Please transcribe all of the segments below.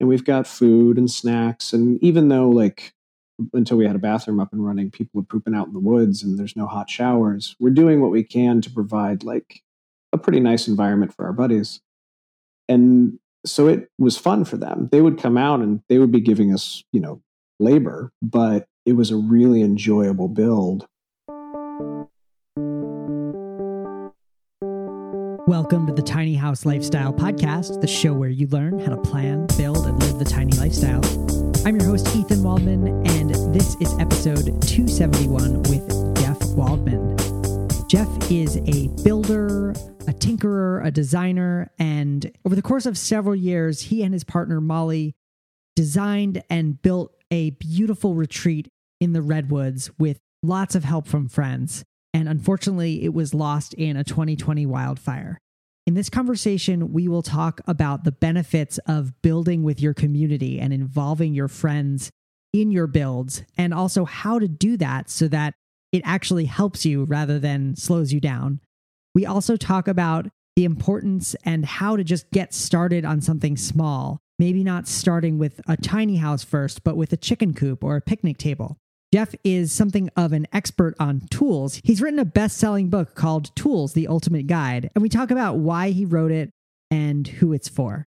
and we've got food and snacks. And even though, like, until we had a bathroom up and running, people were pooping out in the woods and there's no hot showers, we're doing what we can to provide, like, a pretty nice environment for our buddies. And so it was fun for them. They would come out and they would be giving us, you know, labor, but it was a really enjoyable build. Welcome to the Tiny House Lifestyle Podcast, the show where you learn how to plan, build, and live the tiny lifestyle. I'm your host, Ethan Waldman, and this is episode 271 with Jeff Waldman. Jeff is a builder, a tinkerer, a designer, and over the course of several years, he and his partner Molly designed and built a beautiful retreat in the Redwoods with lots of help from friends and unfortunately, it was lost in a 2020 wildfire. In this conversation, we will talk about the benefits of building with your community and involving your friends in your builds, and also how to do that so that it actually helps you rather than slows you down. We also talk about the importance and how to just get started on something small, maybe not starting with a tiny house first, but with a chicken coop or a picnic table. Jeff is something of an expert on tools. He's written a best selling book called Tools, the Ultimate Guide, and we talk about why he wrote it and who it's for.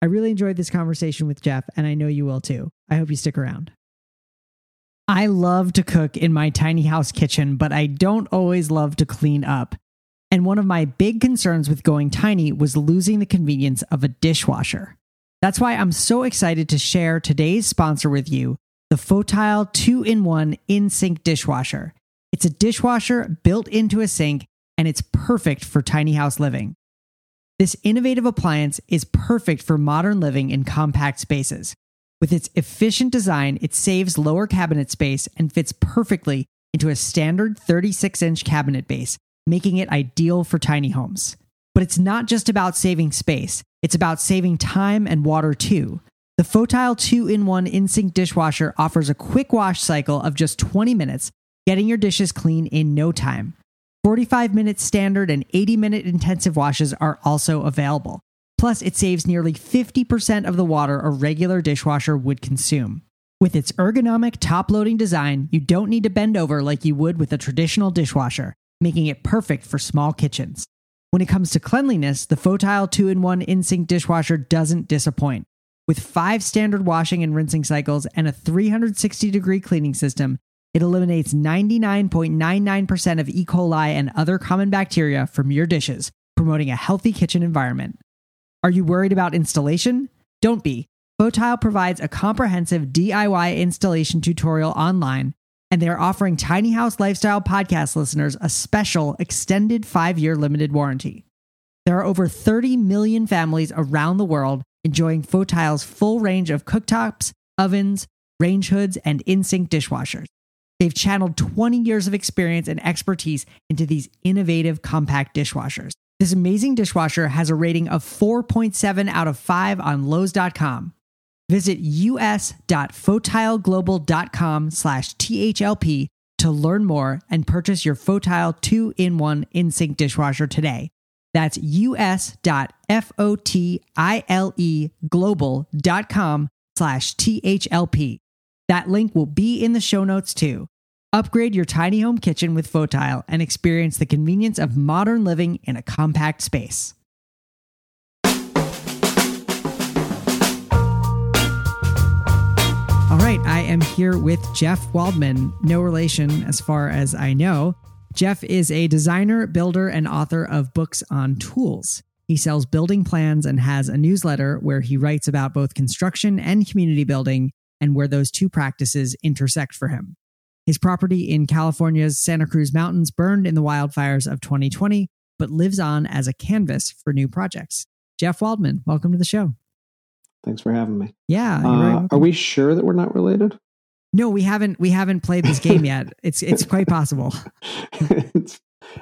I really enjoyed this conversation with Jeff, and I know you will too. I hope you stick around. I love to cook in my tiny house kitchen, but I don't always love to clean up. And one of my big concerns with going tiny was losing the convenience of a dishwasher. That's why I'm so excited to share today's sponsor with you, the Fotile 2 in 1 in sink dishwasher. It's a dishwasher built into a sink and it's perfect for tiny house living. This innovative appliance is perfect for modern living in compact spaces. With its efficient design, it saves lower cabinet space and fits perfectly into a standard 36 inch cabinet base, making it ideal for tiny homes. But it's not just about saving space, it's about saving time and water too. The Fotile 2 in 1 in sink dishwasher offers a quick wash cycle of just 20 minutes, getting your dishes clean in no time. 45 minute standard and 80 minute intensive washes are also available. Plus, it saves nearly 50% of the water a regular dishwasher would consume. With its ergonomic top loading design, you don't need to bend over like you would with a traditional dishwasher, making it perfect for small kitchens. When it comes to cleanliness, the Fotile 2 in 1 in sink dishwasher doesn't disappoint. With five standard washing and rinsing cycles and a 360 degree cleaning system, it eliminates 99.99% of E. coli and other common bacteria from your dishes, promoting a healthy kitchen environment. Are you worried about installation? Don't be. Fotile provides a comprehensive DIY installation tutorial online, and they are offering Tiny House Lifestyle podcast listeners a special extended five year limited warranty. There are over 30 million families around the world enjoying Fotile's full range of cooktops, ovens, range hoods, and in sink dishwashers. They've channeled 20 years of experience and expertise into these innovative compact dishwashers. This amazing dishwasher has a rating of 4.7 out of 5 on Lowe's.com. Visit us.fotileglobal.com slash THLP to learn more and purchase your Fotile 2-in-1 in-sink dishwasher today. That's us.fotileglobal.com slash THLP. That link will be in the show notes too. Upgrade your tiny home kitchen with Fotile and experience the convenience of modern living in a compact space. All right, I am here with Jeff Waldman, no relation as far as I know. Jeff is a designer, builder, and author of books on tools. He sells building plans and has a newsletter where he writes about both construction and community building and where those two practices intersect for him. His property in California's Santa Cruz Mountains burned in the wildfires of 2020, but lives on as a canvas for new projects. Jeff Waldman, welcome to the show. Thanks for having me. Yeah. Uh, are we sure that we're not related? No, we haven't. We haven't played this game yet. It's it's quite possible. it's,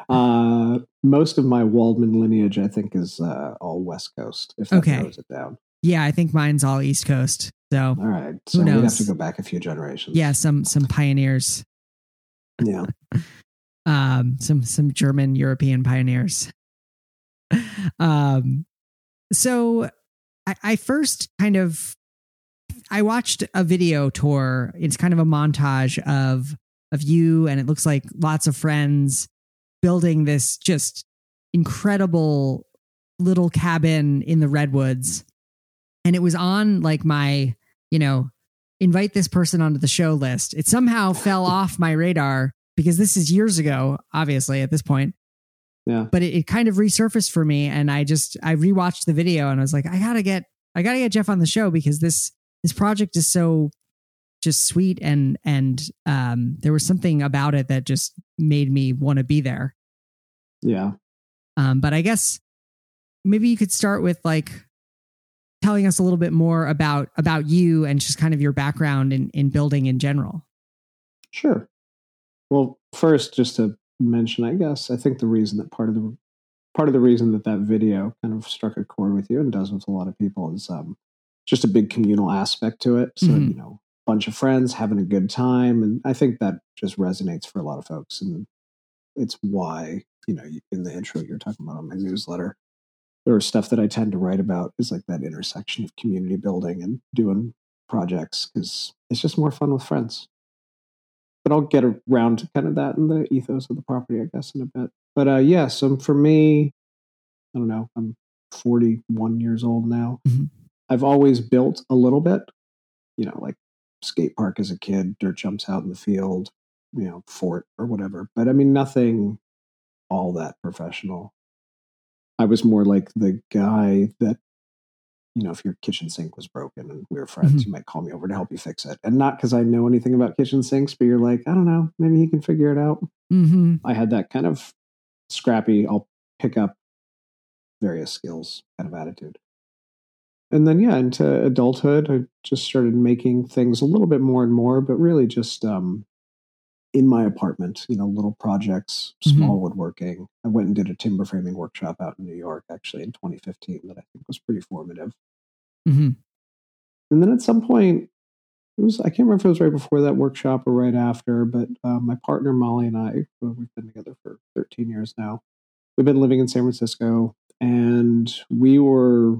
uh, most of my Waldman lineage, I think, is uh, all West Coast. If that okay. narrows it down. Yeah, I think mine's all East Coast. So all right, so we have to go back a few generations. Yeah, some some pioneers. Yeah. um, some some German European pioneers. um, so I, I first kind of I watched a video tour. It's kind of a montage of of you and it looks like lots of friends building this just incredible little cabin in the redwoods. And it was on like my, you know, invite this person onto the show list. It somehow fell off my radar because this is years ago, obviously at this point. Yeah. But it, it kind of resurfaced for me and I just I rewatched the video and I was like, I gotta get I gotta get Jeff on the show because this this project is so just sweet and and um there was something about it that just made me want to be there. Yeah. Um, but I guess maybe you could start with like telling us a little bit more about about you and just kind of your background in in building in general. Sure. Well, first, just to mention, I guess I think the reason that part of the part of the reason that that video kind of struck a chord with you and does with a lot of people is um, just a big communal aspect to it. So Mhm. you know, bunch of friends having a good time, and I think that just resonates for a lot of folks, and it's why you know in the intro you're talking about on my newsletter or stuff that I tend to write about is like that intersection of community building and doing projects because it's just more fun with friends. But I'll get around to kind of that in the ethos of the property, I guess, in a bit. But uh, yeah, so for me, I don't know, I'm 41 years old now. Mhm. I've always built a little bit, you know, like skate park as a kid, dirt jumps out in the field, you know, fort or whatever. But I mean, nothing all that professional. I was more like the guy that, you know, if your kitchen sink was broken and we were friends, Mhm. you might call me over to help you fix it. And not because I know anything about kitchen sinks, but you're like, I don't know, maybe he can figure it out. Mm-hmm. I had that kind of scrappy, I'll pick up various skills kind of attitude. And then, yeah, into adulthood, I just started making things a little bit more and more, but really just um, in my apartment, you know, little projects, small woodworking. I went and did a timber framing workshop out in New York actually in 2015 that I think was pretty formative. Mm-hmm. And then at some point, it was I can't remember if it was right before that workshop or right after, but uh, my partner Molly and I, we've been together for 13 years now, we've been living in San Francisco, and we were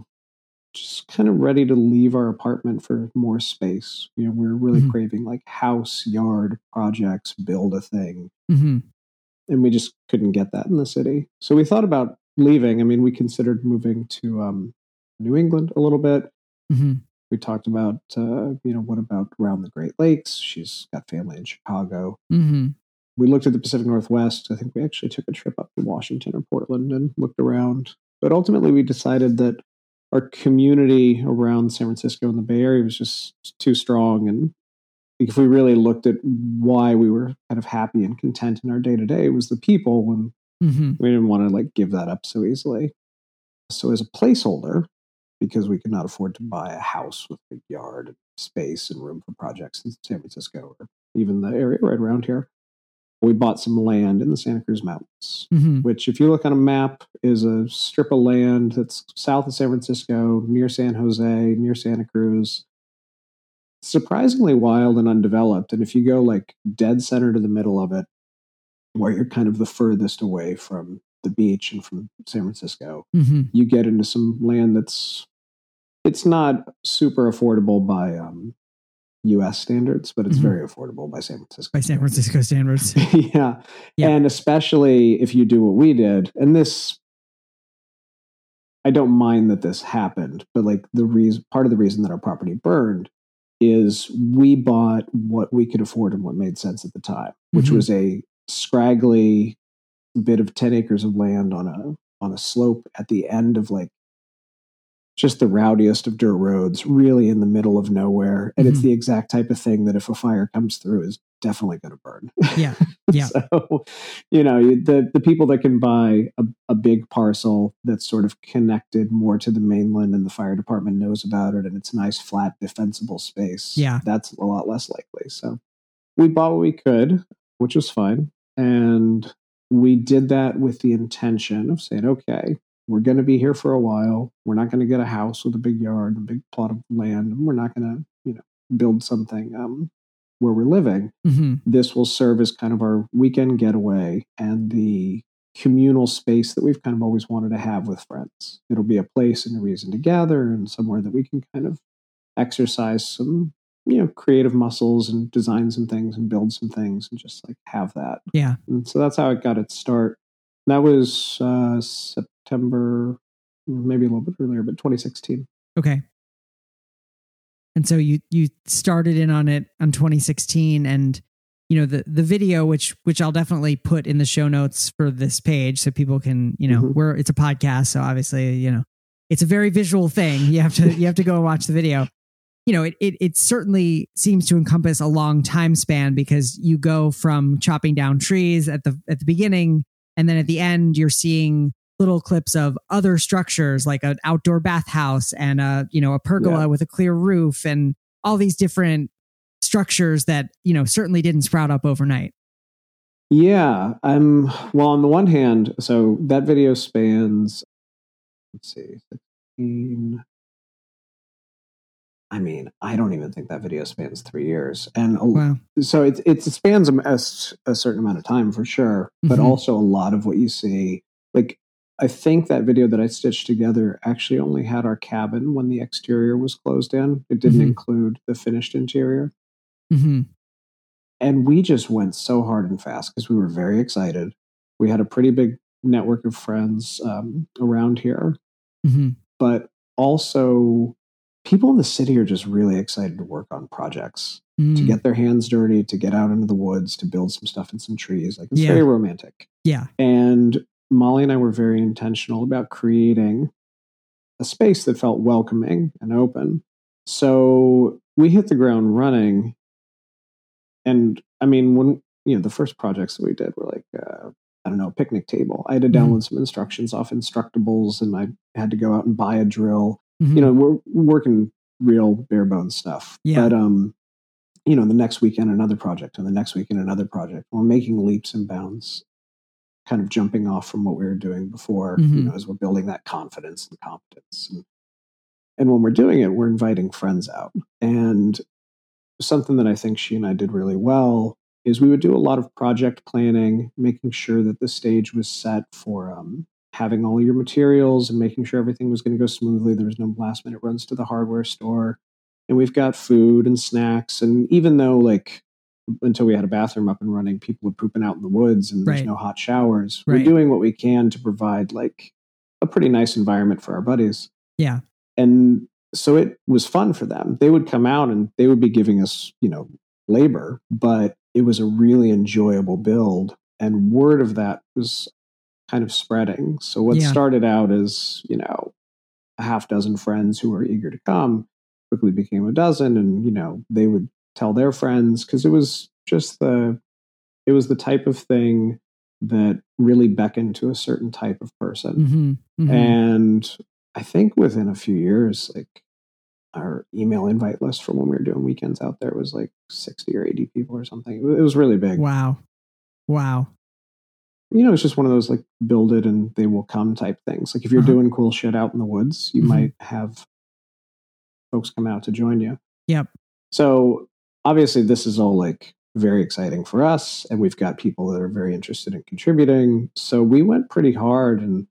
just kind of ready to leave our apartment for more space. You know, we were really Mhm. craving like house, yard projects, build a thing, Mm-hmm. and we just couldn't get that in the city. So we thought about leaving. I mean, we considered moving to um, New England a little bit Mm-hmm. we talked about uh, you know what about around the great lakes she's got family in chicago Mm-hmm. we looked at the pacific northwest i think we actually took a trip up to washington or portland and looked around but ultimately we decided that our community around san francisco and the bay area was just too strong and if we really looked at why we were kind of happy and content in our day to day was the people and Mm-hmm. we didn't want to like give that up so easily so as a placeholder because we could not afford to buy a house with a yard and space and room for projects in san francisco or even the area right around here we bought some land in the santa cruz mountains Mm-hmm. which if you look on a map is a strip of land that's south of san francisco near san jose near santa cruz surprisingly wild and undeveloped and if you go like dead center to the middle of it where you're kind of the furthest away from the beach and from san francisco Mm-hmm. you get into some land that's it's not super affordable by um, U.S. standards, but it's Mhm. very affordable by San Francisco. By San Francisco standards. yeah. Yeah. and especially if you do what we did, and this, I don't mind that this happened, but like the reason, part of the reason that our property burned is we bought what we could afford and what made sense at the time, which Mhm. was a scraggly bit of 10 acres of land on a on a slope at the end of like just the rowdiest of dirt roads, really in the middle of nowhere. And it's Mhm. the exact type of thing that if a fire comes through is definitely going to burn. Yeah. Yeah. so, you know, the the people that can buy a, a big parcel that's sort of connected more to the mainland and the fire department knows about it and it's a nice flat defensible space. Yeah. That's a lot less likely. So we bought what we could, which was fine. And we did that with the intention of saying, okay, we're going to be here for a while. We're not going to get a house with a big yard, a big plot of land. We're not going to, you know, build something um, where we're living. Mm-hmm. This will serve as kind of our weekend getaway and the communal space that we've kind of always wanted to have with friends. It'll be a place and a reason to gather and somewhere that we can kind of exercise some you know creative muscles and design some things and build some things and just like have that Yeah. and so that's how it got its start that was uh september maybe a little bit earlier but 2016 Okay. And so you you started in on it on 2016 and you know the the video which which I'll definitely put in the show notes for this page so people can, you know, Mhm. where it's a podcast so obviously, you know, it's a very visual thing. You have to you have to go and watch the video. You know, it it it certainly seems to encompass a long time span because you go from chopping down trees at the at the beginning and then at the end you're seeing little clips of other structures like an outdoor bathhouse and a you know a pergola Yeah. with a clear roof and all these different structures that you know certainly didn't sprout up overnight Yeah, I'm well on the one hand, so that video spans let's see, 16 I mean, I don't even think that video spans 3 years. And wow so it it spans a certain amount of time for sure, but Mhm. also a lot of what you see like I think that video that I stitched together actually only had our cabin when the exterior was closed in. It didn't Mhm. include the finished interior hmm and we just went so hard and fast because we were very excited. We had a pretty big network of friends um, around here, hmm but also people in the city are just really excited to work on projects, to Mm. get their hands dirty, to get out into the woods, to build some stuff in some trees. Like it's Yeah. very romantic. yeah And Molly and I were very intentional about creating a space that felt welcoming and open. So we hit the ground running. And I mean, when, you know, the first projects that we did were like, uh, I don't know, a picnic table. I had to Mhm. download some instructions off Instructables and I had to go out and buy a drill Mhm. you know we're working real bare bones stuff Yeah. but um you know the next weekend another project and the next weekend another project we're making leaps and bounds kind of jumping off from what we were doing before you Mhm. know as we're building that confidence and competence and, and when we're doing it we're inviting friends out and something that i think she and i did really well is we would do a lot of project planning making sure that the stage was set for um, having all your materials and making sure everything was going to go smoothly. There was no last minute runs to the hardware store. And we've got food and snacks. And even though, like, until we had a bathroom up and running, people were pooping out in the woods and there's Right. no hot showers, Right. we're doing what we can to provide, like, a pretty nice environment for our buddies. Yeah. And so it was fun for them. They would come out and they would be giving us, you know, labor, but it was a really enjoyable build. And word of that was kind of spreading. So what Yeah. started out as, you know, a half dozen friends who were eager to come quickly became a dozen and, you know, they would tell their friends because it was just the it was the type of thing that really beckoned to a certain type of person. hmm hmm And I think within a few years, like our email invite list for when we were doing weekends out there was like 60 or 80 people or something. It was really big. wow wow You know, it's just one of those like build it and they will come type things. Like if you're Uh-huh. doing cool shit out in the woods, you Mhm. might have folks come out to join you. Yep. So obviously, this is all like very exciting for us. And we've got people that are very interested in contributing. So we went pretty hard. And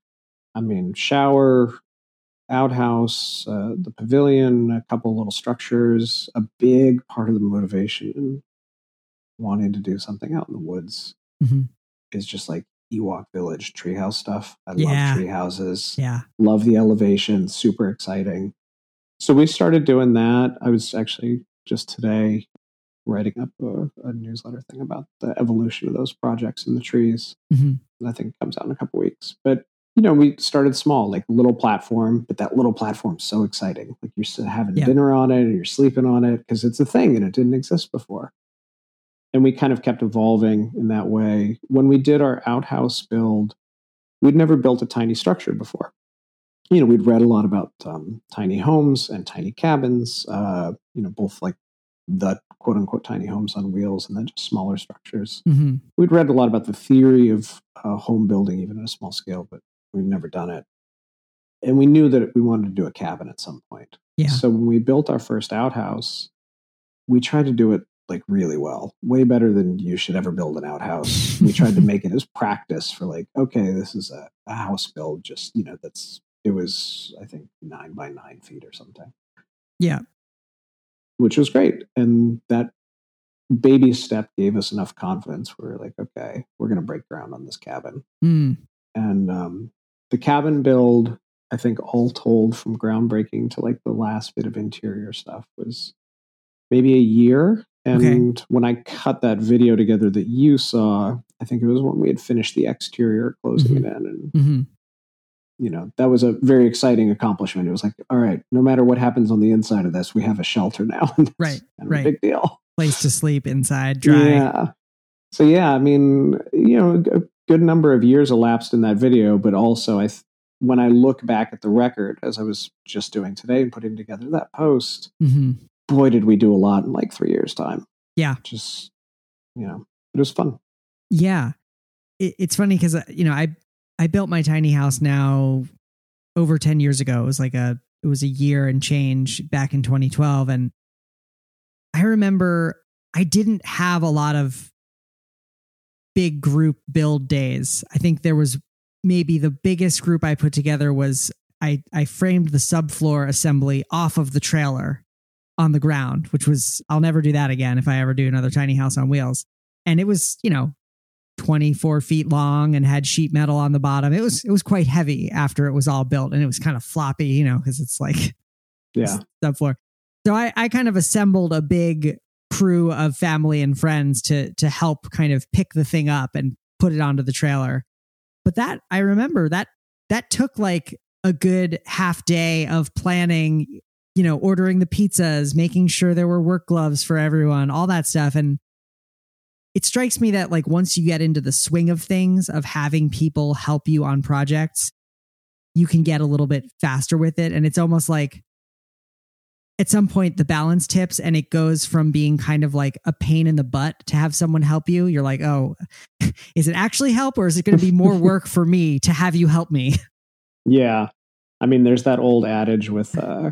I mean, shower, outhouse, uh, the pavilion, a couple little structures, a big part of the motivation in wanting to do something out in the woods Mhm. is just like Ewok Village treehouse stuff. I Yeah. love tree houses yeah love the elevation super exciting so we started doing that i was actually just today writing up a, a newsletter thing about the evolution of those projects in the trees. Mhm. i think it comes out in a couple weeks. But you know we started small like little platform but that little platform's so exciting. Like you're still having Yeah. dinner on it and you're sleeping on it because it's a thing and it didn't exist before. And we kind of kept evolving in that way. When we did our outhouse build we'd never built a tiny structure before. You know, we'd read a lot about um, tiny homes and tiny cabins, uh, you know, both like the quote unquote tiny homes on wheels and then just smaller structures. hmm We'd read a lot about the theory of uh, home building, even at a small scale, but we've never done it. And we knew that we wanted to do a cabin at some point. Yeah. So when we built our first outhouse, we tried to do it like really well, way better than you should ever build an outhouse. we tried to make it as practice for like, okay, this is a, a house build, just, you know, that's, it was, I think, nine by nine feet or something. Yeah. Which was great. And that baby step gave us enough confidence. We are like, okay, we're going to break ground on this cabin. Mm. And um, the cabin build, I think, all told, from groundbreaking to like the last bit of interior stuff was maybe a year. And okay. when I cut that video together that you saw, I think it was when we had finished the exterior, closing mm-hmm. it in, and mm-hmm. You know that was a very exciting accomplishment. It was like, all right, no matter what happens on the inside of this, we have a shelter now. right, right, big deal. Place to sleep inside, dry. Yeah. So yeah, I mean, you know, a good number of years elapsed in that video, but also I, th- when I look back at the record, as I was just doing today and putting together that post, mm-hmm boy, did we do a lot in like three years' time. Yeah. Just, you know, it was fun. Yeah. It, it's funny because, uh, you know, I, I built my tiny house now over 10 years ago. It was like a, it was a year and change back in 2012. And I remember I didn't have a lot of big group build days. I think there was maybe the biggest group I put together was I, I framed the subfloor assembly off of the trailer on the ground, which was, I'll never do that again if I ever do another tiny house on wheels. And it was, you know, 24 feet long and had sheet metal on the bottom. It was, it was quite heavy after it was all built and it was kind of floppy, you know, because it's like, yeah, subfloor. So I, I kind of assembled a big crew of family and friends to, to help kind of pick the thing up and put it onto the trailer. But that, I remember that, that took like a good half day of planning you know, ordering the pizzas, making sure there were work gloves for everyone, all that stuff. And it strikes me that like once you get into the swing of things of having people help you on projects, you can get a little bit faster with it. And it's almost like at some point the balance tips and it goes from being kind of like a pain in the butt to have someone help you. You're like, oh, is it actually help or is it going to be more work for me to have you help me? Yeah. I mean, there's that old adage with uh,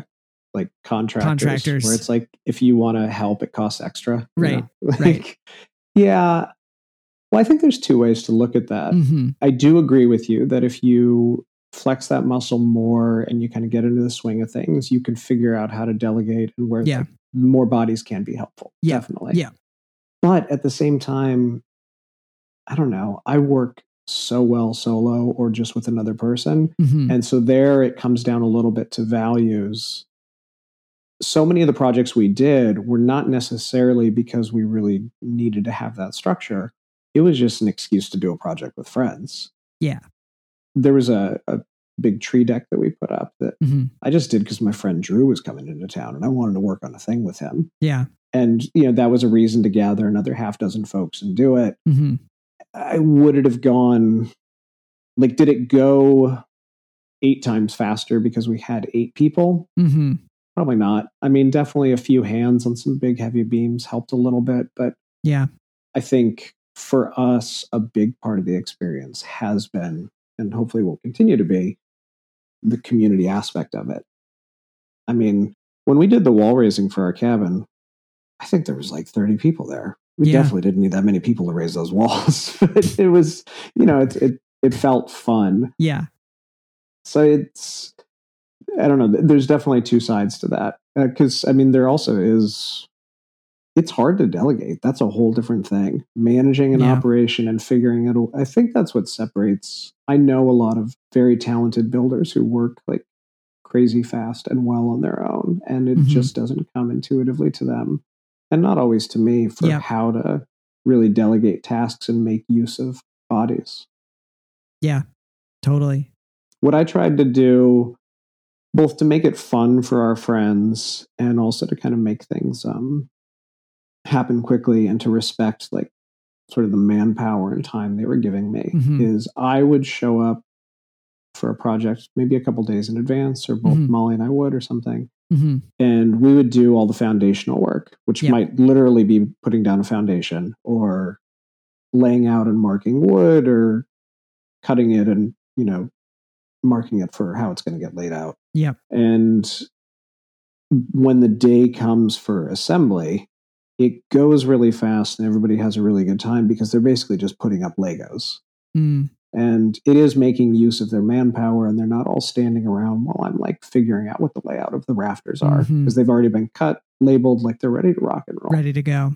like contractors, contractors where it's like if you want to help it costs extra right like, right yeah well i think there's two ways to look at that mm-hmm. i do agree with you that if you flex that muscle more and you kind of get into the swing of things you can figure out how to delegate and where yeah. more bodies can be helpful yeah. definitely yeah but at the same time i don't know i work so well solo or just with another person mm-hmm. and so there it comes down a little bit to values so many of the projects we did were not necessarily because we really needed to have that structure. It was just an excuse to do a project with friends. Yeah. There was a, a big tree deck that we put up that mm-hmm. I just did because my friend Drew was coming into town and I wanted to work on a thing with him. Yeah. And, you know, that was a reason to gather another half dozen folks and do it. Mm-hmm. I would it have gone like, did it go eight times faster because we had eight people? Mm-hmm. Probably not. I mean, definitely a few hands on some big heavy beams helped a little bit, but yeah, I think for us, a big part of the experience has been, and hopefully will continue to be, the community aspect of it. I mean, when we did the wall raising for our cabin, I think there was like 30 people there. We yeah. definitely didn't need that many people to raise those walls. but it was, you know, it, it it felt fun. Yeah. So it's I don't know. There's definitely two sides to that because uh, I mean there also is. It's hard to delegate. That's a whole different thing. Managing an yeah. operation and figuring it. Out. I think that's what separates. I know a lot of very talented builders who work like crazy fast and well on their own, and it mm-hmm. just doesn't come intuitively to them, and not always to me for yeah. how to really delegate tasks and make use of bodies. Yeah, totally. What I tried to do both to make it fun for our friends and also to kind of make things um, happen quickly and to respect like sort of the manpower and time they were giving me mm-hmm. is I would show up for a project maybe a couple days in advance or both mm-hmm. Molly and I would or something. Mm-hmm. And we would do all the foundational work, which yep. might literally be putting down a foundation or laying out and marking wood or cutting it and, you know, marking it for how it's going to get laid out. Yeah. And when the day comes for assembly, it goes really fast and everybody has a really good time because they're basically just putting up Legos. Mm. And it is making use of their manpower, and they're not all standing around while I'm like figuring out what the layout of the rafters are because Mhm. they've already been cut, labeled, like they're ready to rock and roll. Ready to go.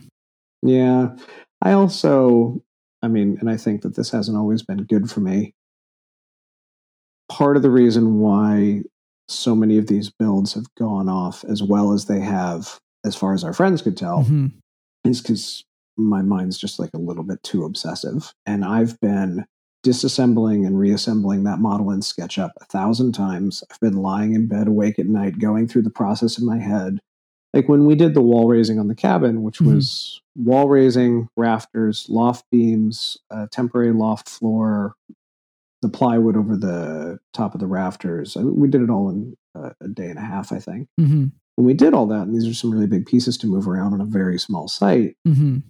Yeah. I also, I mean, and I think that this hasn't always been good for me. Part of the reason why so many of these builds have gone off as well as they have, as far as our friends could tell, Mhm. is because my mind's just like a little bit too obsessive. And I've been disassembling and reassembling that model in SketchUp a thousand times. I've been lying in bed awake at night, going through the process in my head. Like when we did the wall raising on the cabin, which Mhm. was wall raising, rafters, loft beams, a temporary loft floor, the plywood over the top of the rafters. I we did it all in a, a day and a half, I think. Mhm. When we did all that, and these are some really big pieces to move around on a very small site, Mhm.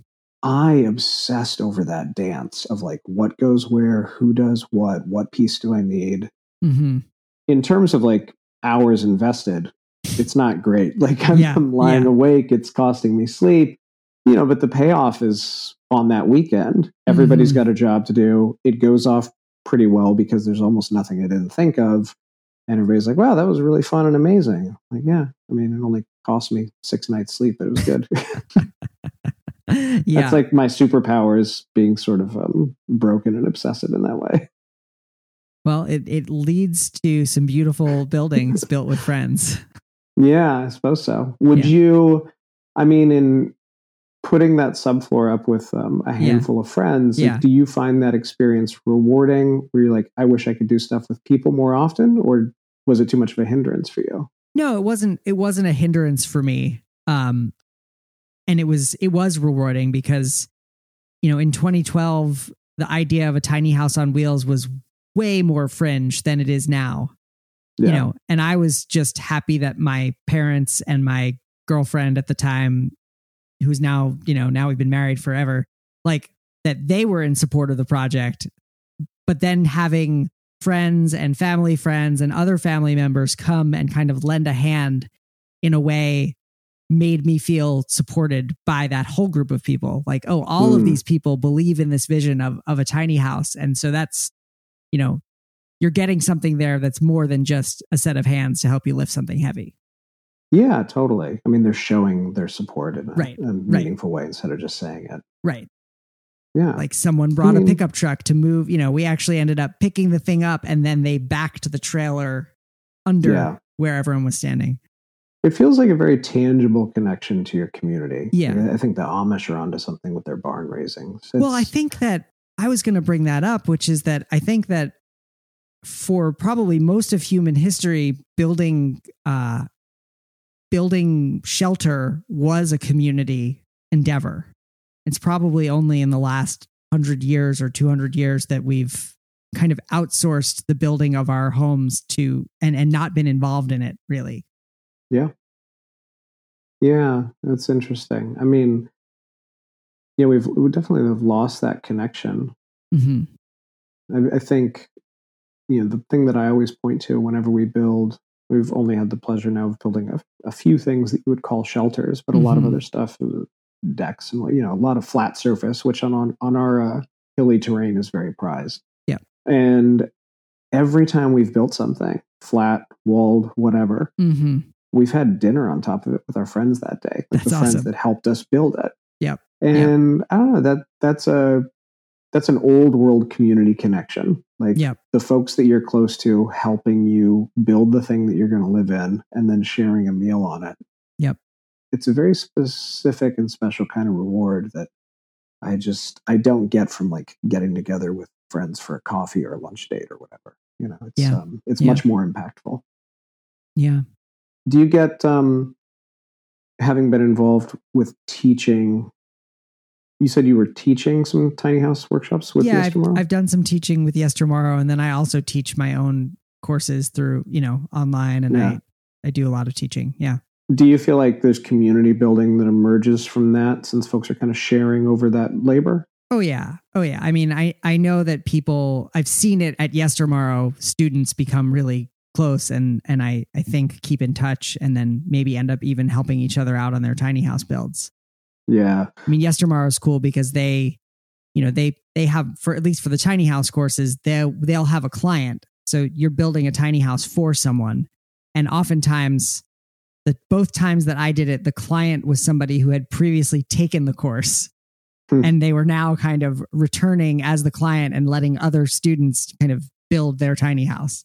I obsessed over that dance of like what goes where, who does what, what piece do I need. Mhm. In terms of like hours invested, it's not great. Like I'm, Yeah, I'm lying yeah. awake, it's costing me sleep, you know, but the payoff is on that weekend. Everybody's Mhm. got a job to do. It goes off pretty well because there's almost nothing I didn't think of. And everybody's like, wow, that was really fun and amazing. Like, yeah, I mean, it only cost me six nights sleep, but it was good. yeah. That's like my superpower is being sort of um, broken and obsessive in that way. well, it, it leads to some beautiful buildings built with friends. Yeah, I suppose so. Would Yeah. you, I mean, in putting that subfloor up with um, a handful of friends, like, do you find that experience rewarding where you're like, I wish I could do stuff with people more often? Or was it too much of a hindrance for you? No, it wasn't it wasn't a hindrance for me. Um and it was it was rewarding because you know, in 2012 the idea of a tiny house on wheels was way more fringe than it is now. Yeah. You know, and I was just happy that my parents and my girlfriend at the time who's now, you know, now we've been married forever, like that they were in support of the project. But then having friends and family friends and other family members come and kind of lend a hand in a way made me feel supported by that whole group of people like oh all of Hmm. these people believe in this vision of of a tiny house and so that's you know you're getting something there that's more than just a set of hands to help you lift something heavy yeah, totally. I mean, they're showing their support in a, Right, a right. meaningful way instead of just saying it. right Yeah. like someone brought a mean- pickup truck to move you know we actually ended up picking the thing up and then they backed the trailer under Yeah. where everyone was standing It feels like a very tangible connection to your community. Yeah. I think the Amish are onto something with their barn raising. Well, I think that I was going to bring that up, which is that I think that for probably most of human history, building uh, building shelter was a community endeavor. It's probably only in the last hundred years or two hundred years that we've kind of outsourced the building of our homes to and and not been involved in it really. Yeah, Yeah, that's interesting. I mean, yeah, we've we definitely have lost that connection. hmm I, I think, you know, the thing that I always point to whenever we build, we've only had the pleasure now of building a, a few things that you would call shelters, but a lot of Mhm. other stuff, uh, decks and you know, a lot of flat surface, which on on, on our uh, hilly terrain is very prized. Yeah. and every time we've built something flat, walled, whatever, hmm we've had dinner on top of it with our friends that day. Like That's the friends that helped us build it. Yeah, And I don't know that that's a that's an old world community connection. Like Yep. the folks that you're close to helping you build the thing that you're going to live in and then sharing a meal on it. Yep. It's a very specific and special kind of reward that I just I don't get from like getting together with friends for a coffee or a lunch date or whatever. You know, it's Yeah. um it's Yeah. much more impactful Yeah. do you get um having been involved with teaching you said you were teaching some tiny house workshops with yeah, Yes I've, I've done some teaching with Yestermorrow, and then I also teach my own courses through you know online, and Yeah. I I do a lot of teaching. Yeah, do you feel like there's community building that emerges from that since folks are kind of sharing over that labor oh yeah, oh yeah. I mean, I I know that people I've seen it at Yestermorrow. Students become really close, and and I I think keep in touch, and then maybe end up even helping each other out on their tiny house builds. Yeah I mean, Yestermorrow is cool because they, you know, they they have for at least for the tiny house courses, they they'll have a client. So you're building a tiny house for someone, and oftentimes, the both times that I did it, the client was somebody who had previously taken the course, Hmm. and they were now kind of returning as the client and letting other students kind of build their tiny house.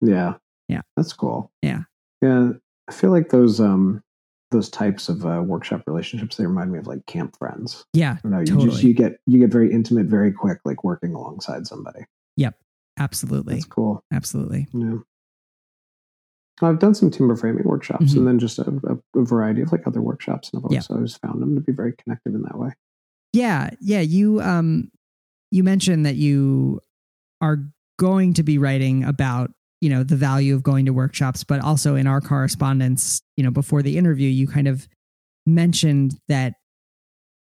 Yeah. Yeah. That's cool. Yeah. Yeah. I feel like those um those types of uh, workshop relationships they remind me of like camp friends. Yeah, no don't you Totally. just you get you get very intimate very quick, like working alongside somebody. Yep absolutely, That's cool. absolutely. Yeah. I've done some timber framing workshops Mhm. and then just a, a, variety of like other workshops, and I've Yeah. always, always found them to be very connected in that way. Yeah, yeah. You um you mentioned that you are going to be writing about you know the value of going to workshops, but also in our correspondence, you know, before the interview, you kind of mentioned that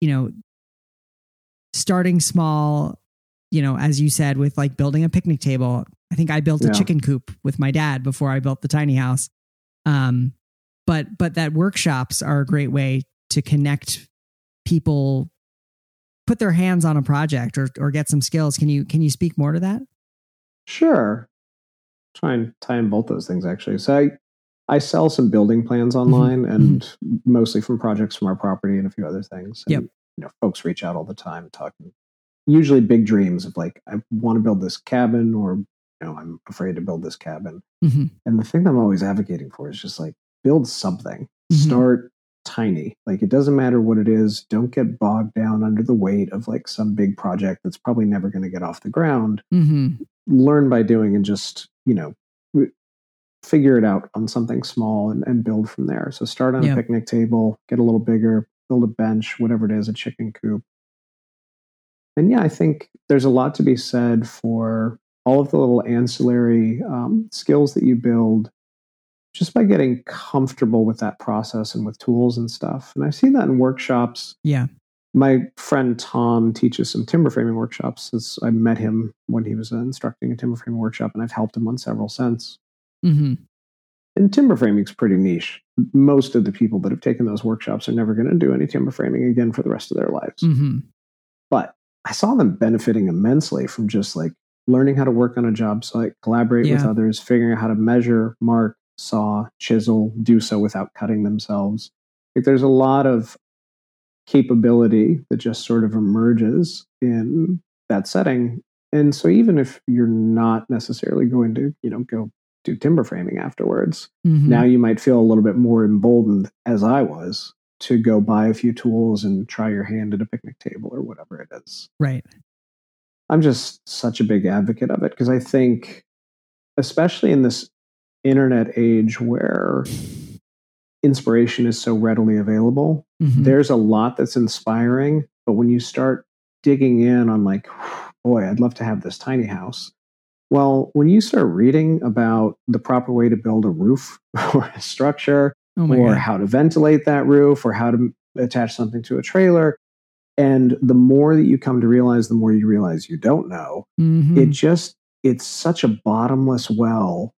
you know starting small, you know, as you said with like building a picnic table. I think I built a chicken coop with my dad before I built the tiny house. Um, but but that workshops are a great way to connect people put their hands on a project or or get some skills. Can you can you speak more to that? Sure. Try and tie in both those things actually. So I I sell some building plans online and mostly from projects from our property and a few other things. And, Yep. You know, folks reach out all the time talking usually big dreams of like, I want to build this cabin or you know, I'm afraid to build this cabin. Mm-hmm. And the thing that I'm always advocating for is just like build something. Mhm. Start tiny. Like it doesn't matter what it is. Don't get bogged down under the weight of like some big project that's probably never going to get off the ground Mm-hmm. learn by doing and just you know figure it out on something small and, and build from there. So start on a picnic table get a little bigger build a bench whatever it is a chicken coop. And yeah i think there's a lot to be said for all of the little ancillary um, skills that you build just by getting comfortable with that process and with tools and stuff. And i've seen that in workshops Yeah. My friend Tom teaches some timber framing workshops. It's, I met him when he was instructing a timber framing workshop, and I've helped him on several since. Mm-hmm. And timber framing is pretty niche. Most of the people that have taken those workshops are never going to do any timber framing again for the rest of their lives. Mm-hmm. But I saw them benefiting immensely from just like learning how to work on a job site, collaborate with others, figuring out how to measure, mark, saw, chisel, do so without cutting themselves. Like there's a lot of capability that just sort of emerges in that setting. And so even if you're not necessarily going to, you know, go do timber framing afterwards, Mm-hmm. now you might feel a little bit more emboldened as I was to go buy a few tools and try your hand at a picnic table or whatever it is. right. I'm just such a big advocate of it because I think, especially in this internet age where inspiration is so readily available, Mhm. there's a lot that's inspiring. But when you start digging in on, like, boy, I'd love to have this tiny house. Well, when you start reading about the proper way to build a roof or a structure, Oh or god. how to ventilate that roof or how to attach something to a trailer. And the more that you come to realize, the more you realize you don't know. Mhm. It just, it's such a bottomless well.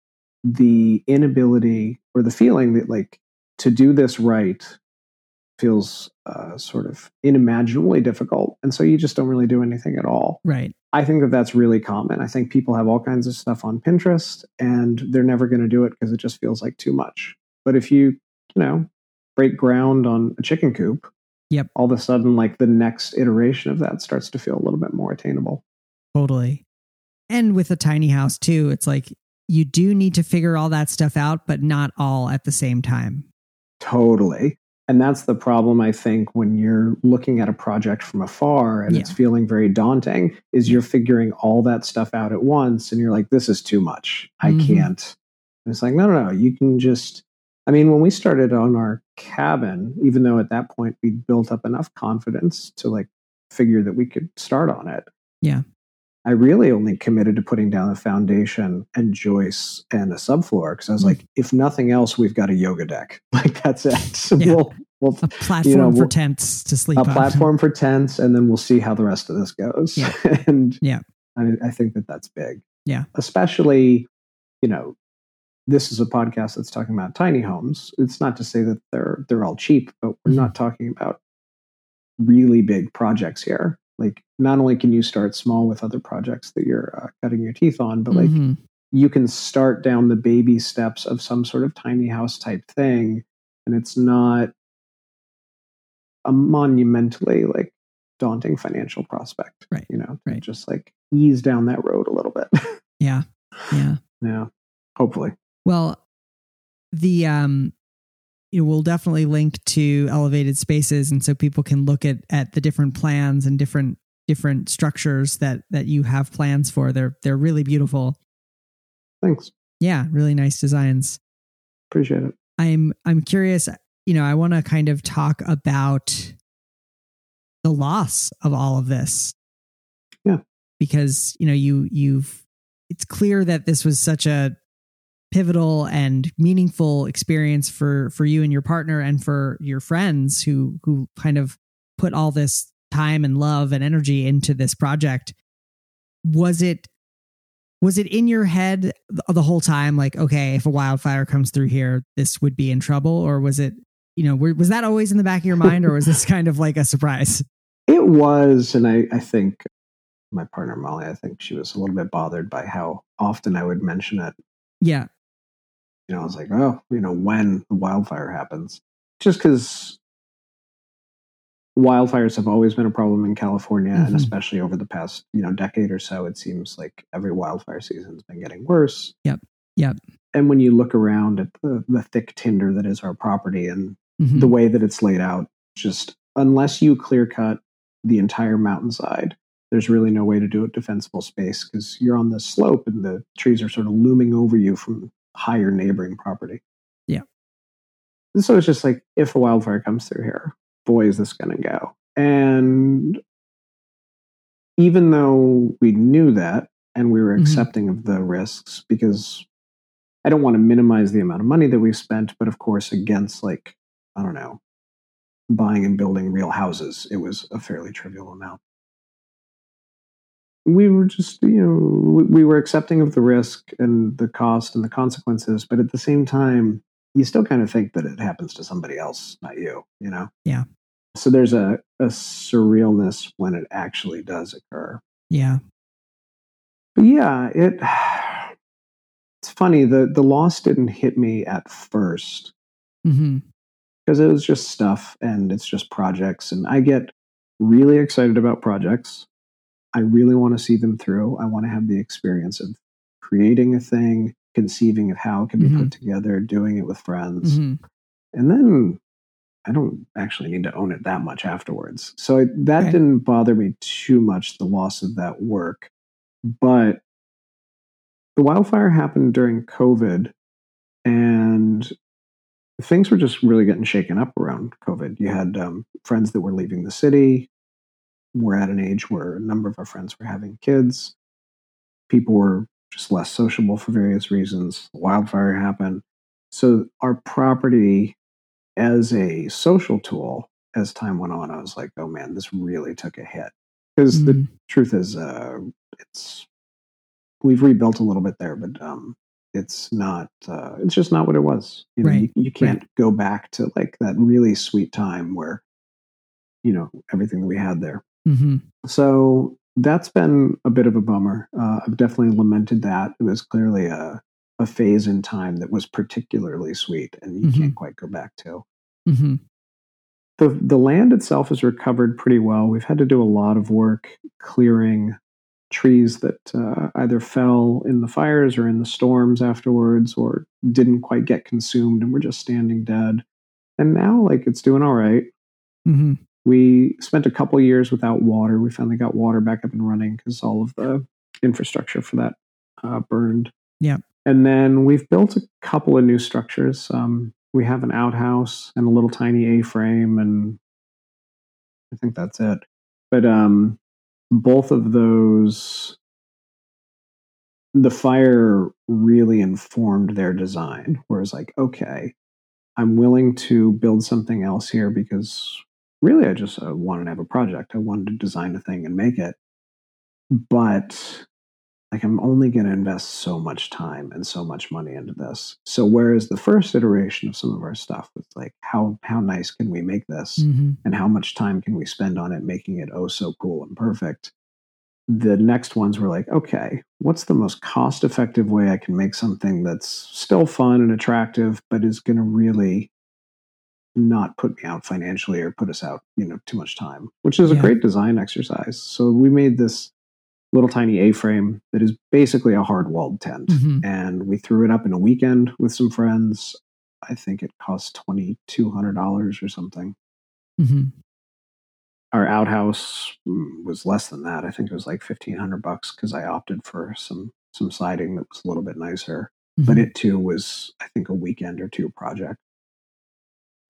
The inability or the feeling that, like, to do this right feels uh, sort of unimaginably difficult. And so you just don't really do anything at all. right. I think that that's really common. I think people have all kinds of stuff on Pinterest and they're never going to do it because it just feels like too much. But if you, you know, break ground on a chicken coop, Yep. all of a sudden, like the next iteration of that starts to feel a little bit more attainable. Totally. And with a tiny house too, it's like you do need to figure all that stuff out, but not all at the same time. Totally. And that's the problem, I think, when you're looking at a project from afar and it's feeling very daunting, is you're figuring all that stuff out at once and you're like, this is too much. I Mhm. can't. And it's like, no, no, no. You can just I mean, when we started on our cabin, even though at that point we built up enough confidence to like figure that we could start on it. Yeah. I really only committed to putting down a foundation and joists and a subfloor because I was Mm. like, if nothing else, we've got a yoga deck. Like that's it. So Yeah. we'll, we'll A platform for we'll- tents to sleep a on. platform for tents, and then we'll see how the rest of this goes. Yeah. and Yeah. I, I think that that's big. Yeah. especially you know, this is a podcast that's talking about tiny homes. It's not to say that they're they're all cheap, but we're Mhm. not talking about really big projects here. Like, not only can you start small with other projects that you're uh, cutting your teeth on, but like Mhm. you can start down the baby steps of some sort of tiny house type thing, and it's not a monumentally like daunting financial prospect. Right, You know, right. just like ease down that road a little bit. yeah, yeah. yeah. Hopefully. Well, the um, you know, we'll definitely link to elevated spaces, and so people can look at at the different plans and different different structures that that you have plans for. They're they're really beautiful. Thanks. Yeah, really nice designs. Appreciate it. I'm I'm curious. You know, I want to kind of talk about the loss of all of this. Yeah. because you know you you've it's clear that this was such a pivotal and meaningful experience for for you and your partner and for your friends who who kind of put all this time and love and energy into this project. Was it was it in your head the whole time like okay if a wildfire comes through here this would be in trouble? Or was it you know was that always in the back of your mind or was this kind of like a surprise? It was, and I, I think my partner Molly, I think she was a little bit bothered by how often I would mention it. yeah You know, I was like, oh, you know, when the wildfire happens. Just because wildfires have always been a problem in California, Mhm. and especially over the past, you know, decade or so, it seems like every wildfire season's been getting worse. Yep. Yep. And when you look around at the, the thick tinder that is our property and Mhm. the way that it's laid out, just unless you clear cut the entire mountainside, there's really no way to do it defensible space because you're on the slope and the trees are sort of looming over you from higher neighboring property. Yeah. And so it's just like if a wildfire comes through here, boy, is this going to go. And even though we knew that and we were Mhm. accepting of the risks, because I don't want to minimize the amount of money that we've spent, but of course, against like, I don't know, buying and building real houses, it was a fairly trivial amount. We were just, you know, we- we were accepting of the risk and the cost and the consequences, but at the same time, you still kind of think that it happens to somebody else, not you, you know? Yeah. So there's a, a surrealness when it actually does occur. yeah But yeah, it it's funny, the the loss didn't hit me at first hmm because it was just stuff and it's just projects and I get really excited about projects. I really want to see them through. I want to have the experience of creating a thing, conceiving of how it can be Mhm. put together, doing it with friends. hmm and then I don't actually need to own it that much afterwards. So it, that Right. didn't bother me too much, the loss of that work. But the wildfire happened during COVID, and things were just really getting shaken up around COVID. You had um, friends that were leaving the city. We're at an age where a number of our friends were having kids. People were just less sociable for various reasons. The wildfire happened. So our property as a social tool as time went on i was like oh man this really took a hit because the Mhm. truth is uh it's we've rebuilt a little bit there but um it's not uh it's just not what it was you know Right, you, you can't go back to like that really sweet time where you know everything that we had there hmm so that's been a bit of a bummer. Uh, I've definitely lamented that. It was clearly a, a phase in time that was particularly sweet and you Mhm. can't quite go back to. hmm The, the land itself has recovered pretty well. We've had to do a lot of work clearing trees that uh, either fell in the fires or in the storms afterwards or didn't quite get consumed and were just standing dead. And now, like, it's doing all right. hmm We spent a couple years without water. We finally got water back up and running because all of the infrastructure for that uh, burned. Yeah. And then we've built a couple of new structures. Um, we have an outhouse and a little tiny A frame, and I think that's it. But um, both of those, the fire really informed their design. where it's like, okay, I'm willing to build something else here because really I just uh, wanted to have a project. I wanted to design a thing and make it. But like I'm only going to invest so much time and so much money into this. So whereas the first iteration of some of our stuff was like how how nice can we make this Mhm. and how much time can we spend on it making it oh so cool and perfect. The next ones were like, okay, what's the most cost effective way I can make something that's still fun and attractive, but is going to really not put me out financially or put us out, you know, too much time, which is Yeah. a great design exercise. So we made this little tiny A-frame that is basically a hard-walled tent, Mhm. and we threw it up in a weekend with some friends. I think it cost twenty two hundred dollars or something. Mhm. Our outhouse mm, was less than that. I think it was like fifteen hundred bucks because I opted for some some siding that was a little bit nicer. But Mhm. it too was, I think, a weekend or two project.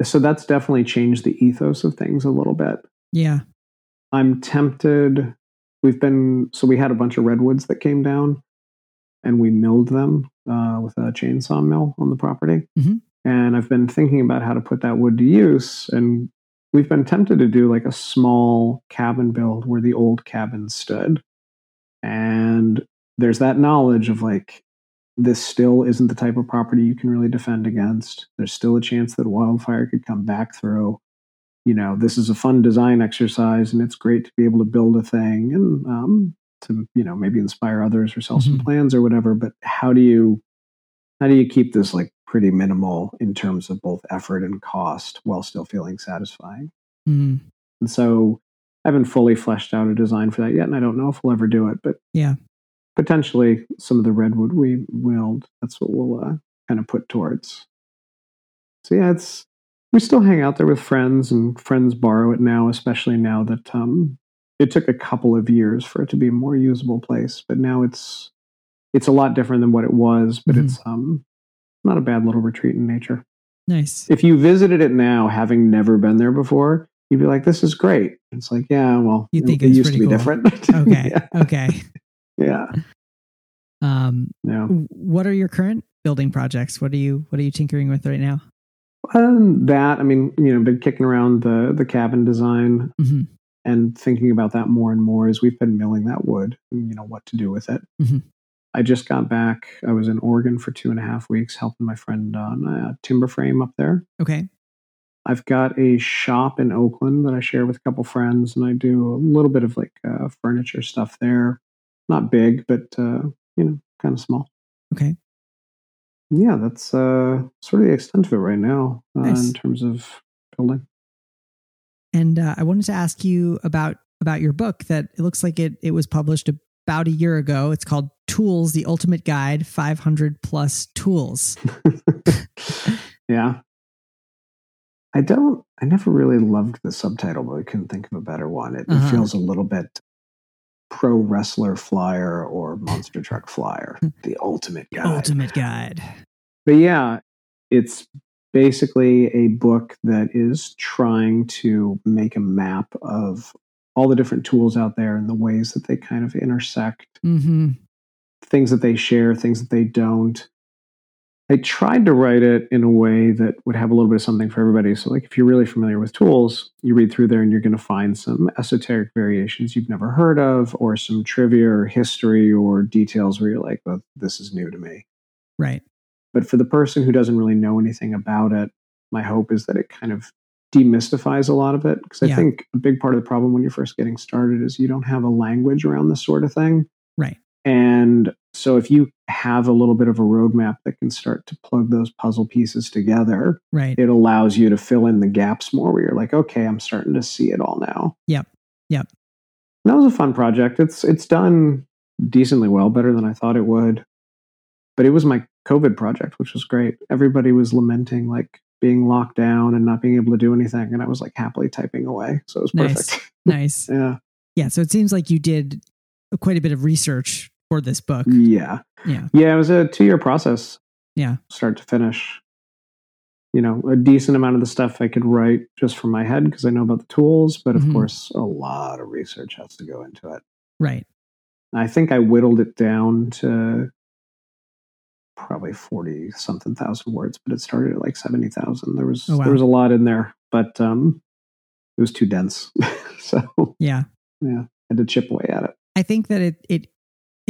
So that's definitely changed the ethos of things a little bit. yeah. I'm tempted. We've been so we had a bunch of redwoods that came down, and we milled them uh, with a chainsaw mill on the property. Mhm. And I've been thinking about how to put that wood to use, and we've been tempted to do like a small cabin build where the old cabin stood. And there's that knowledge of like this still isn't the type of property you can really defend against. There's still a chance that wildfire could come back through you know this is a fun design exercise and it's great to be able to build a thing and um, to you know maybe inspire others or sell some Mhm. plans or whatever but how do you how do you keep this like pretty minimal in terms of both effort and cost while still feeling satisfying Mhm. and so i haven't fully fleshed out a design for that yet and i don't know if we'll ever do it but Yeah. Potentially some of the redwood we willed that's what we'll uh, kind of put towards so yeah it's we still hang out there with friends and friends borrow it now especially now that um it took a couple of years for it to be a more usable place but now it's it's a lot different than what it was but Mhm. it's um not a bad little retreat in nature Nice. if you visited it now having never been there before you'd be like this is great it's like yeah well You think it, used to be cool. different Okay. yeah, Okay. Yeah Um, yeah what are your current building projects? What are you What are you tinkering with right now? Um, that I mean, you know, been kicking around the the cabin design Mhm. and thinking about that more and more as we've been milling that wood and you know what to do with it. Mhm. I just got back. I was in Oregon for two and a half weeks helping my friend on a timber frame up there. Okay. I've got a shop in Oakland that I share with a couple friends, and I do a little bit of like uh, furniture stuff there. Not big, but uh, you know, kind of small. Okay. Yeah, that's uh, sort of the extent of it right now uh, Nice. in terms of building. And uh, I wanted to ask you about about your book that it looks like it it was published about a year ago. It's called Tools: The Ultimate Guide, 500 plus tools. yeah. I don't, I never really loved the subtitle, but I couldn't think of a better one. It, Uh-huh. it feels a little bit pro wrestler flyer or monster truck flyer, the ultimate guide. Ultimate Guide. But yeah, it's basically a book that is trying to make a map of all the different tools out there and the ways that they kind of intersect Mm-hmm. things that they share, things that they don't. I tried to write it in a way that would have a little bit of something for everybody. So, like, if you're really familiar with tools, you read through there and you're going to find some esoteric variations you've never heard of, or some trivia or history or details where you're like, well, this is new to me. Right. But for the person who doesn't really know anything about it, my hope is that it kind of demystifies a lot of it. Because I Yeah. think a big part of the problem when you're first getting started is you don't have a language around this sort of thing. Right. And so if you have a little bit of a roadmap that can start to plug those puzzle pieces together, Right. it allows you to fill in the gaps more where you're like, okay, I'm starting to see it all now. Yep. Yep. And that was a fun project. It's it's done decently well, better than I thought it would. But it was my COVID project, which was great. Everybody was lamenting like being locked down and not being able to do anything. And I was like happily typing away. So it was Nice. perfect. Nice. yeah. Yeah. So it seems like you did quite a bit of research for this book. Yeah. Yeah. Yeah. It was a two year process. Yeah. Start to finish. You know, a decent amount of the stuff I could write just from my head because I know about the tools, but of Mhm. course, a lot of research has to go into it. Right. I think I whittled it down to probably 40 something thousand words, but it started at like 70,000. There was Oh, wow. there was a lot in there, but um it was too dense. so, Yeah. yeah, I had to chip away at it. I think that it it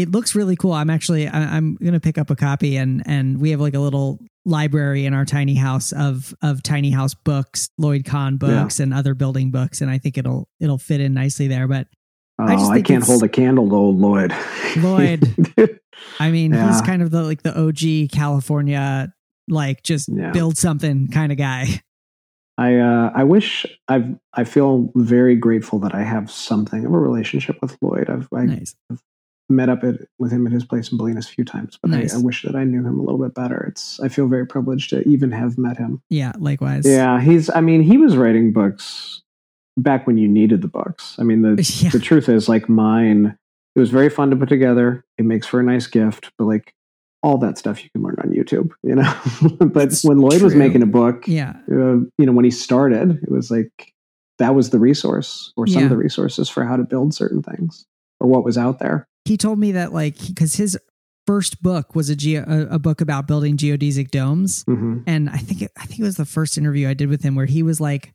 it looks really cool. I'm actually I, I'm gonna pick up a copy and and we have like a little library in our tiny house of of tiny house books, Lloyd Kahn books, and other building books, and I think it'll it'll fit in nicely there. But Oh, I I, can't hold a candle to old Lloyd. Lloyd. I mean, he's kind of the like the OG California like just Yeah. build something kind of guy. I uh, I wish I've I feel very grateful that I have something of a relationship with Lloyd. I've I nice. Met up at, with him at his place in Bolinas a few times, but Nice. I, I wish that I knew him a little bit better. It's I feel very privileged to even have met him. Yeah, likewise. Yeah, he's. I mean, he was writing books back when you needed the books. I mean, the Yeah. the truth is, like mine, it was very fun to put together. It makes for a nice gift, but like all that stuff you can learn on YouTube, you know. but It's when Lloyd was making a book, Yeah. uh, you know, when he started, it was like that was the resource or some Yeah. of the resources for how to build certain things or what was out there. He told me that like because his first book was a, geo, a a book about building geodesic domes, hmm and I think it, I think it was the first interview I did with him where he was like,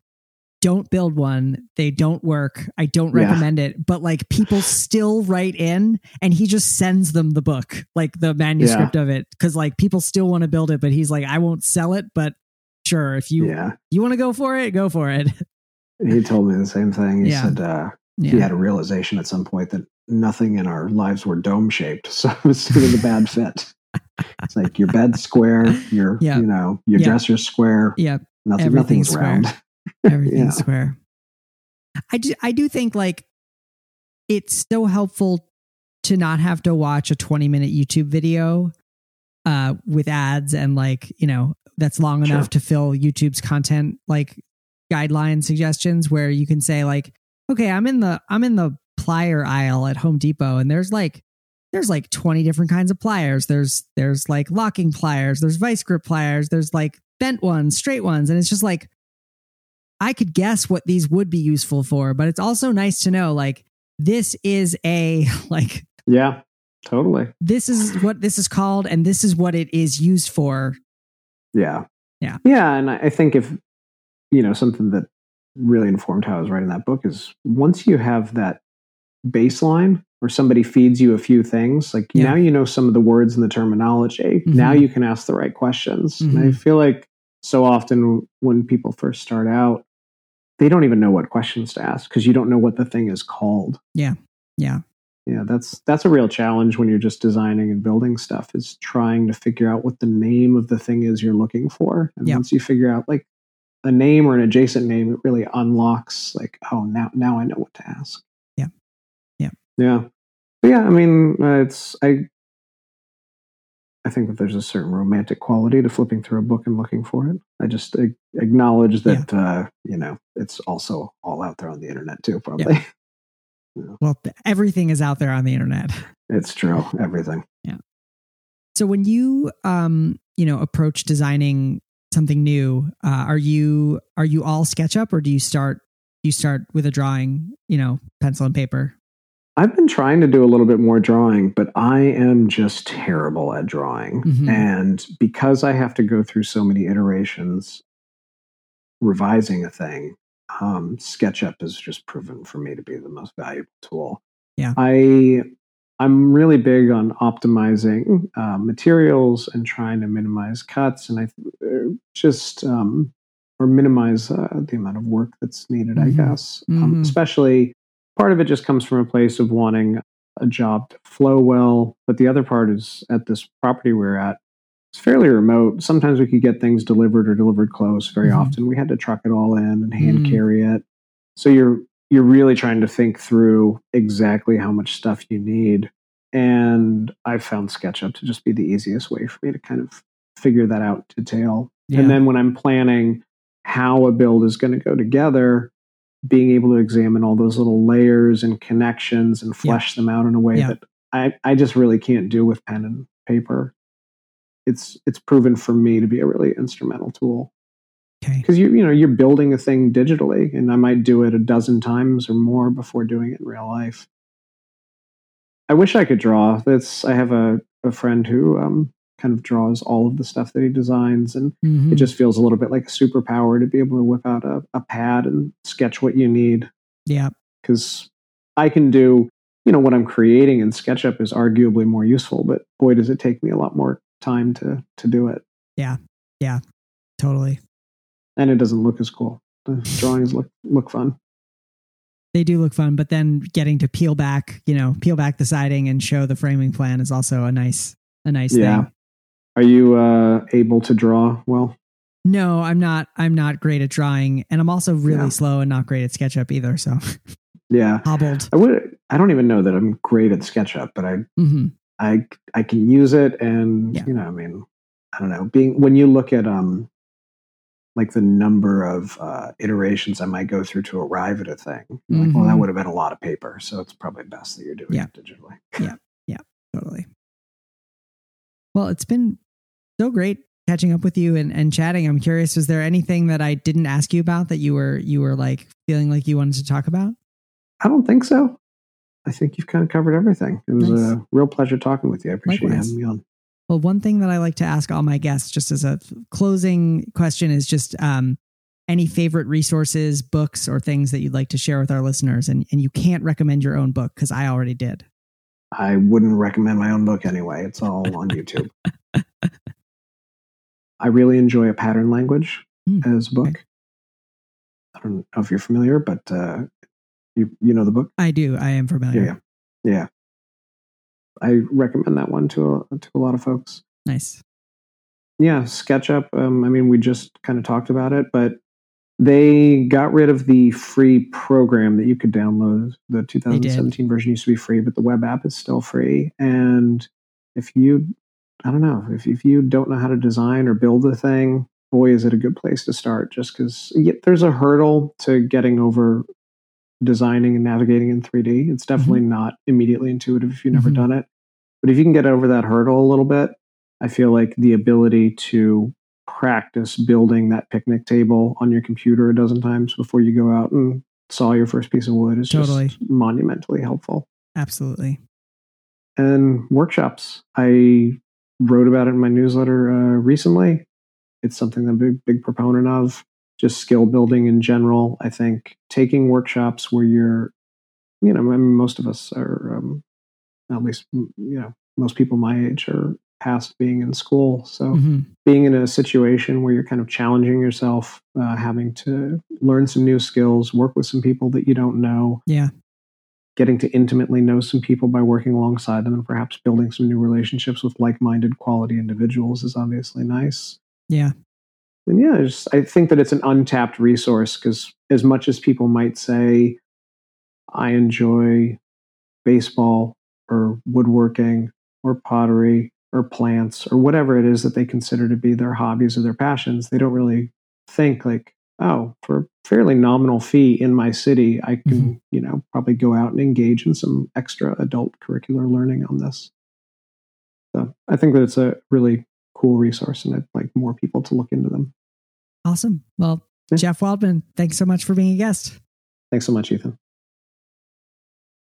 "Don't build one; they don't work. I don't Yeah. recommend it." But like people still write in, and he just sends them the book, like the manuscript of it, because like people still want to build it, but he's like, "I won't sell it, but sure, if you Yeah, you want to go for it, go for it." he told me the same thing. He Yeah. said uh, he had a realization at some point that nothing in our lives were dome shaped, so it was sort of a bad fit. It's like your bed's square, your Yeah. you know your Yeah. dresser's square, yeah. nothing Everything's nothing's square. round. everything's Yeah. square. I do, I do think like it's so helpful to not have to watch a 20 minute YouTube video uh, with ads and like, you know, that's long Sure. enough to fill YouTube's content like guideline suggestions where you can say like, okay, I'm in the I'm in the plier aisle at Home Depot and there's like there's like 20 different kinds of pliers. There's there's like locking pliers, there's vice grip pliers, there's like bent ones, straight ones and it's just like I could guess what these would be useful for, but it's also nice to know like this is a like Yeah, totally. this is what this is called and this is what it is used for. Yeah. Yeah. Yeah. And I think if, you know, something that really informed how I was writing that book is once you have that baseline or somebody feeds you a few things, like Yeah. now you know some of the words and the terminology. Now Mhm. you can ask the right questions. And I Mhm. feel like so often when people first start out, they don't even know what questions to ask because you don't know what the thing is called. Yeah. Yeah. Yeah, that's that's a real challenge when you're just designing and building stuff is trying to figure out what the name of the thing is you're looking for. And once you figure out like a name or an adjacent name, it really unlocks like, oh, now now I know what to ask. Yeah. Yeah. Yeah. But yeah, I mean, uh, it's I I think that there's a certain romantic quality to flipping through a book and looking for it. I just a- acknowledge that uh, you know, it's also all out there on the internet too, probably. Well, everything is out there on the internet. It's true. Everything. Yeah. So when you um, you know, approach designing something new, uh, are you are you all SketchUp or do you start you start with a drawing, you know, pencil and paper? I've been trying to do a little bit more drawing, but I am just terrible at drawing. Mhm. And because I have to go through so many iterations revising a thing, um, SketchUp has just proven for me to be the most valuable tool. Yeah. I I'm really big on optimizing uh, materials and trying to minimize cuts, and I uh, just um, or minimize uh, the amount of work that's needed. Mhm. I guess, um, Mhm. especially part of it just comes from a place of wanting a job to flow well, but the other part is at this property we're at. It's fairly remote. Sometimes we could get things delivered or delivered close. Very Mhm. often we had to truck it all in and hand Mm. carry it. So you're you're really trying to think through exactly how much stuff you need. And I found SketchUp to just be the easiest way for me to kind of figure that out in detail. Yeah. And then when I'm planning how a build is going to go together, being able to examine all those little layers and connections and flesh them out in a way Yeah. that I, I just really can't do with pen and paper. It's it's proven for me to be a really instrumental tool Okay. because you you know you're building a thing digitally, and I might do it a dozen times or more before doing it in real life. I wish I could draw. That's I have a, a friend who um, kind of draws all of the stuff that he designs, and Mhm. it just feels a little bit like a superpower to be able to whip out a, a pad and sketch what you need. yeah. Because I can do you know what I'm creating in SketchUp is arguably more useful, but boy, does it take me a lot more time to to do it. Yeah, yeah, totally. And it doesn't look as cool. The drawings look look fun. They do look fun, but then getting to peel back, you know, peel back the siding and show the framing plan is also a nice a nice yeah. thing. Are you uh, able to draw well? No, I'm not. I'm not great at drawing, and I'm also really Yeah. slow and not great at SketchUp either. So Yeah, hobbled. I would. I don't even know that I'm great at SketchUp, but I hmm I I can use it, and Yeah. you know, I mean, I don't know. Being when you look at um, like the number of uh, iterations I might go through to arrive at a thing, you're like, well, that Mhm. would have been a lot of paper, so it's probably best that you're doing Yeah. it digitally. Yeah, yeah, totally. Well, it's been so great catching up with you and, and chatting. I'm curious, was there anything that I didn't ask you about that you were you were like feeling like you wanted to talk about? I don't think so. I think you've kind of covered everything. It was Nice. a real pleasure talking with you. I appreciate Likewise. having me on. Well, one thing that I like to ask all my guests, just as a closing question, is just um, any favorite resources, books, or things that you'd like to share with our listeners. And, and you can't recommend your own book because I already did. I wouldn't recommend my own book anyway. It's all on YouTube. I really enjoy a pattern language Hmm, as a book. okay. I don't know if you're familiar, but uh, you you know the book. I do. I am familiar. Yeah, yeah, yeah. I recommend that one to a, to a lot of folks. Nice. Yeah, SketchUp. Um, I mean, we just kind of talked about it, but they got rid of the free program that you could download. The 2017 version used to be free, but the web app is still free. And if you, I don't know, if, if you don't know how to design or build a thing, boy, is it a good place to start. Just because there's a hurdle to getting over designing and navigating in 3D. It's definitely not immediately intuitive if you've never Mhm. done it. But if you can get over that hurdle a little bit, I feel like the ability to practice building that picnic table on your computer a dozen times before you go out and saw your first piece of wood is Totally. just monumentally helpful. Absolutely. And workshops. I wrote about it in my newsletter uh, recently. It's something that I'm a big, big proponent of. Just skill building in general. I think taking workshops where you're, you know, I mean, most of us are, um, at least, you know, most people my age are past being in school. So hmm being in a situation where you're kind of challenging yourself, uh, having to learn some new skills, work with some people that you don't know, Yeah. Getting to intimately know some people by working alongside them, and perhaps building some new relationships with like-minded quality individuals is obviously nice. Yeah. And yeah, I just, I think that it's an untapped resource because as much as people might say, I enjoy baseball or woodworking or pottery or plants or whatever it is that they consider to be their hobbies or their passions, they don't really think like, oh, for a fairly nominal fee in my city, I can, mm-hmm. you know, probably go out and engage in some extra adult curricular learning on this. So I think that it's a really cool resource and I'd like more people to look into them. Awesome. Well, Yeah. Jeff Waldman, thanks so much for being a guest. Thanks so much, Ethan.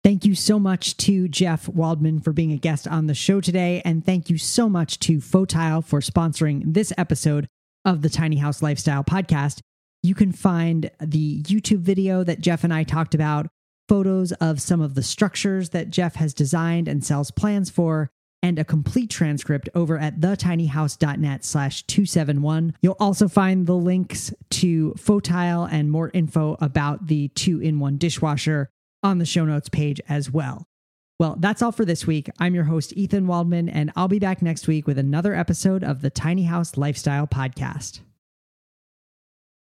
Thank you so much to Jeff Waldman for being a guest on the show today. And thank you so much to Fotile for sponsoring this episode of the Tiny House Lifestyle podcast. You can find the YouTube video that Jeff and I talked about, photos of some of the structures that Jeff has designed and sells plans for, and a complete transcript over at thetinyhouse.net slash 271. You'll also find the links to Fotile and more info about the two-in-one dishwasher on the show notes page as well. Well, that's all for this week. I'm your host, Ethan Waldman, and I'll be back next week with another episode of the Tiny House Lifestyle Podcast.